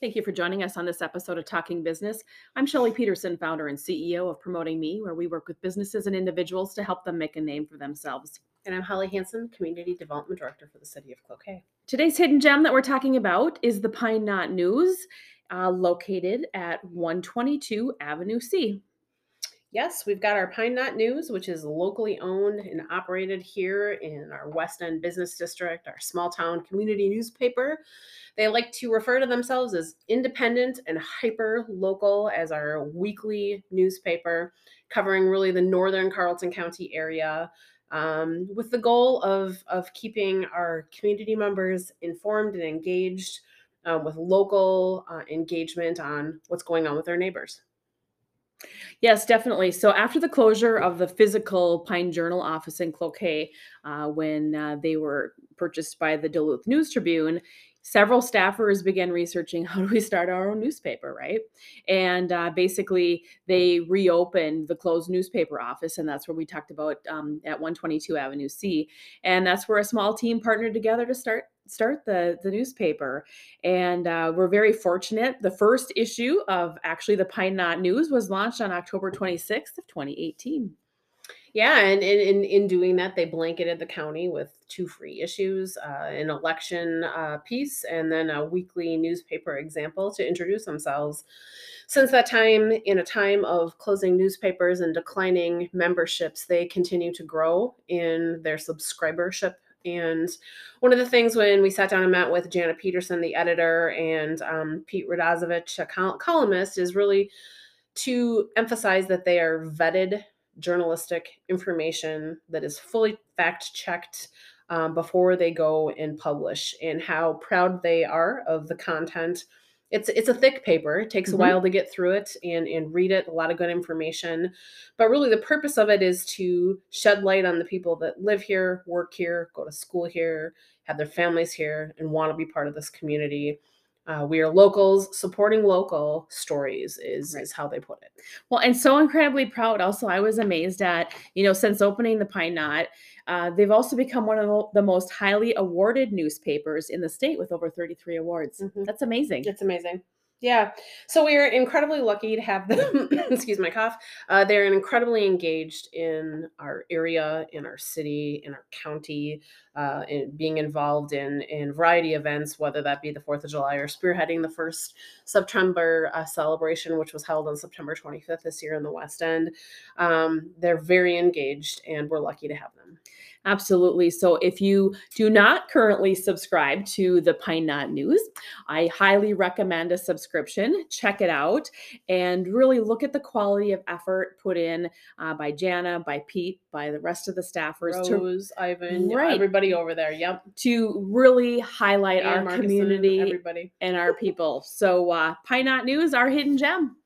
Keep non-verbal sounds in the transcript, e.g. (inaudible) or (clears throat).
Thank you for joining us on this episode of Talking Business. I'm Shelley Peterson, founder and CEO of Promoting Me, where we work with businesses and individuals to help them make a name for themselves. And I'm Holly Hanson, Community Development Director for the City of Cloquet. Today's hidden gem that we're talking about is the Pine Knot News, uh, located at 122 Avenue C. Yes, we've got our Pine Knot News, which is locally owned and operated here in our West End Business District, our small town community newspaper. They like to refer to themselves as independent and hyper local as our weekly newspaper, covering really the northern Carlton County area. Um, with the goal of, of keeping our community members informed and engaged uh, with local uh, engagement on what's going on with their neighbors. Yes, definitely. So after the closure of the physical Pine Journal office in Cloquet, uh, when uh, they were purchased by the Duluth News Tribune, several staffers began researching (laughs) how do we start our own newspaper, right? And uh, basically, they reopened the closed newspaper office, and that's where we talked about um, at 122 Avenue C. And that's where a small team partnered together to start start the the newspaper and uh, we're very fortunate the first issue of actually the pine knot news was launched on october 26th of 2018 yeah and in, in doing that they blanketed the county with two free issues uh, an election uh, piece and then a weekly newspaper example to introduce themselves. Since that time in a time of closing newspapers and declining memberships they continue to grow in their subscribership. And one of the things when we sat down and met with Jana Peterson, the editor, and um, Pete Radazovich, a col- columnist, is really to emphasize that they are vetted journalistic information that is fully fact checked um, before they go and publish, and how proud they are of the content it's it's a thick paper. It takes mm-hmm. a while to get through it and and read it. A lot of good information, but really the purpose of it is to shed light on the people that live here, work here, go to school here, have their families here, and want to be part of this community. Uh, we are locals. Supporting local stories is right. is how they put it. Well and so incredibly proud. Also i was amazed at you know since opening the pine knot uh, they've also become one of the most highly awarded newspapers in the state with over 33 awards. Mm-hmm. that's amazing. It's amazing yeah. So we are incredibly lucky to have them, (laughs) (clears throat) excuse my cough. Uh, they're incredibly engaged in our area, in our city, in our county, uh, in being involved in in variety events, whether that be the Fourth of July or spearheading the first September uh, celebration, which was held on September 25th this year in the West End. Um, they're very engaged, and we're lucky to have them. Absolutely. So if you do not currently subscribe to the Pine Knot News, I highly recommend a subscription. Check it out and really look at the quality of effort put in uh, by Jana, by Pete, by the rest of the staffers. Rose, to, Ivan, right, everybody over there. Yep. To really highlight and our community everybody. and our people. So uh, Pine Knot News, our hidden gem.